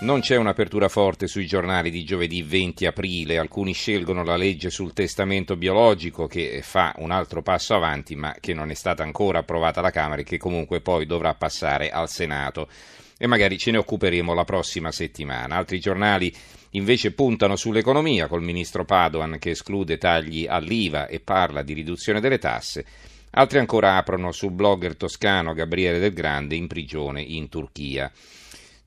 Non c'è un'apertura forte sui giornali di giovedì 20 aprile, alcuni scelgono la legge sul testamento biologico che fa un altro passo avanti ma che non è stata ancora approvata alla Camera e che comunque poi dovrà passare al Senato e magari ce ne occuperemo la prossima settimana. Altri giornali invece puntano sull'economia col ministro Padoan che esclude tagli all'IVA e parla di riduzione delle tasse. Altri ancora aprono sul blogger toscano Gabriele Del Grande in prigione in Turchia.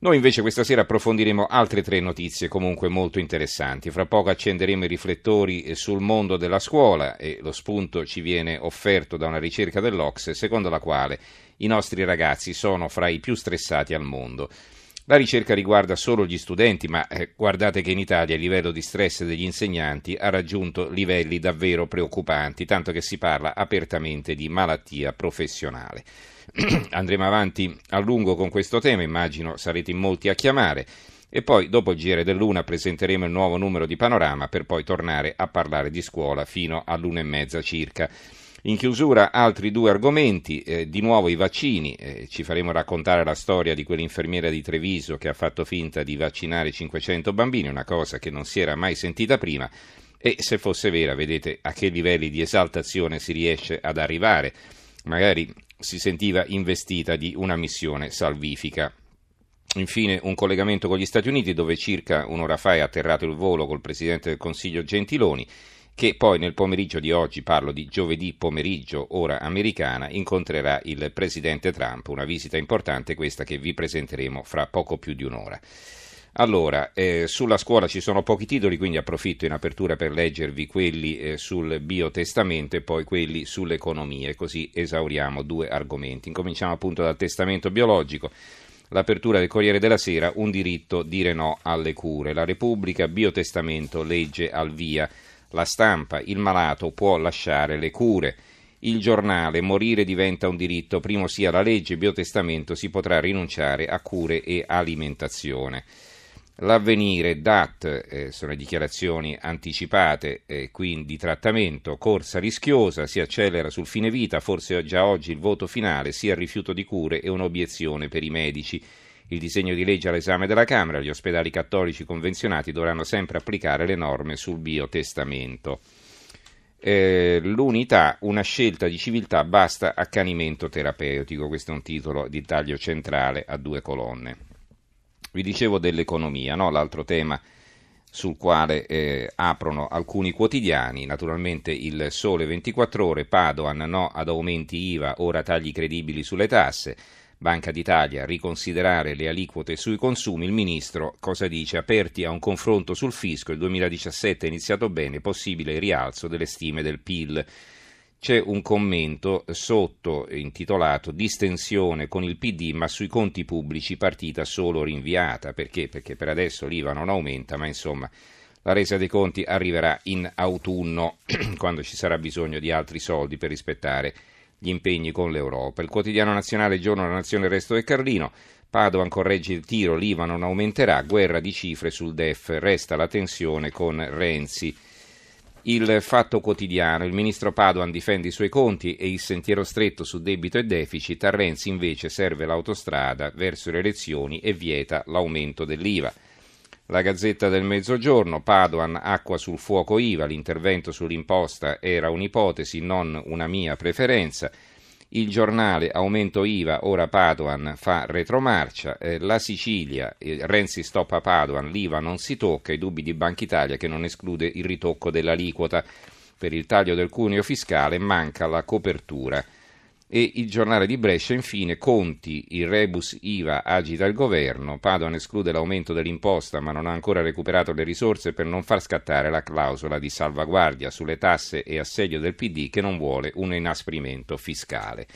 Noi invece questa sera approfondiremo altre tre notizie comunque molto interessanti. Fra poco accenderemo i riflettori sul mondo della scuola e lo spunto ci viene offerto da una ricerca dell'Ox secondo la quale i nostri ragazzi sono fra i più stressati al mondo. La ricerca riguarda solo gli studenti, ma eh, guardate che in Italia il livello di stress degli insegnanti ha raggiunto livelli davvero preoccupanti, tanto che si parla apertamente di malattia professionale. Andremo avanti a lungo con questo tema, immagino sarete in molti a chiamare. E poi, dopo il giro dell'una, presenteremo il nuovo numero di Panorama per poi tornare a parlare di scuola fino all'una e mezza circa. In chiusura altri due argomenti, eh, di nuovo i vaccini, eh, ci faremo raccontare la storia di quell'infermiera di Treviso che ha fatto finta di vaccinare 500 bambini, una cosa che non si era mai sentita prima. E se fosse vera vedete a che livelli di esaltazione si riesce ad arrivare, magari si sentiva investita di una missione salvifica. Infine un collegamento con gli Stati Uniti dove circa un'ora fa è atterrato il volo col Presidente del Consiglio Gentiloni che poi nel pomeriggio di oggi, parlo di giovedì pomeriggio, ora americana, incontrerà il Presidente Trump, una visita importante questa che vi presenteremo fra poco più di un'ora. Allora, eh, sulla scuola ci sono pochi titoli, quindi approfitto in apertura per leggervi quelli eh, sul biotestamento e poi quelli sull'economia, così esauriamo due argomenti. Incominciamo appunto dal testamento biologico. L'apertura del Corriere della Sera, un diritto dire no alle cure. La Repubblica, biotestamento, legge al via. La stampa, il malato può lasciare le cure. Il giornale, morire diventa un diritto, primo sia la legge, biotestamento, si potrà rinunciare a cure e alimentazione. L'avvenire, DAT, eh, sono dichiarazioni anticipate, eh, quindi trattamento, corsa rischiosa, si accelera sul fine vita, forse già oggi il voto finale, sia il rifiuto di cure e un'obiezione per i medici. Il disegno di legge all'esame della Camera, gli ospedali cattolici convenzionati dovranno sempre applicare le norme sul biotestamento. Eh, l'unità, una scelta di civiltà, basta accanimento terapeutico. Questo è un titolo di taglio centrale a due colonne. Vi dicevo dell'economia, no? l'altro tema sul quale eh, aprono alcuni quotidiani, naturalmente il Sole 24 ore, Padoan no ad aumenti IVA, ora tagli credibili sulle tasse, Banca d'Italia riconsiderare le aliquote sui consumi, il ministro cosa dice? Aperti a un confronto sul fisco, il 2017 è iniziato bene, possibile rialzo delle stime del PIL c'è un commento sotto intitolato Distensione con il PD ma sui conti pubblici partita solo rinviata. Perché? Perché per adesso l'IVA non aumenta, ma insomma la resa dei conti arriverà in autunno quando ci sarà bisogno di altri soldi per rispettare gli impegni con l'Europa. Il quotidiano nazionale Giorno della Nazione Resto del Carlino Padovan corregge il tiro, l'IVA non aumenterà, guerra di cifre sul DEF, resta la tensione con Renzi. Il Fatto Quotidiano, il ministro Padoan difende i suoi conti e il sentiero stretto su debito e deficit, a Renzi invece serve l'autostrada verso le elezioni e vieta l'aumento dell'IVA. La Gazzetta del Mezzogiorno, Padoan, acqua sul fuoco IVA, l'intervento sull'imposta era un'ipotesi, non una mia preferenza. Il giornale aumento IVA, ora Padoan fa retromarcia, eh, la Sicilia, eh, Renzi stoppa Padoan, l'IVA non si tocca, i dubbi di Banca Italia che non esclude il ritocco dell'aliquota per il taglio del cuneo fiscale, manca la copertura. E il giornale di Brescia, infine, Conti, il rebus IVA agita il governo, Padoan esclude l'aumento dell'imposta ma non ha ancora recuperato le risorse per non far scattare la clausola di salvaguardia sulle tasse e assedio del PD che non vuole un inasprimento fiscale.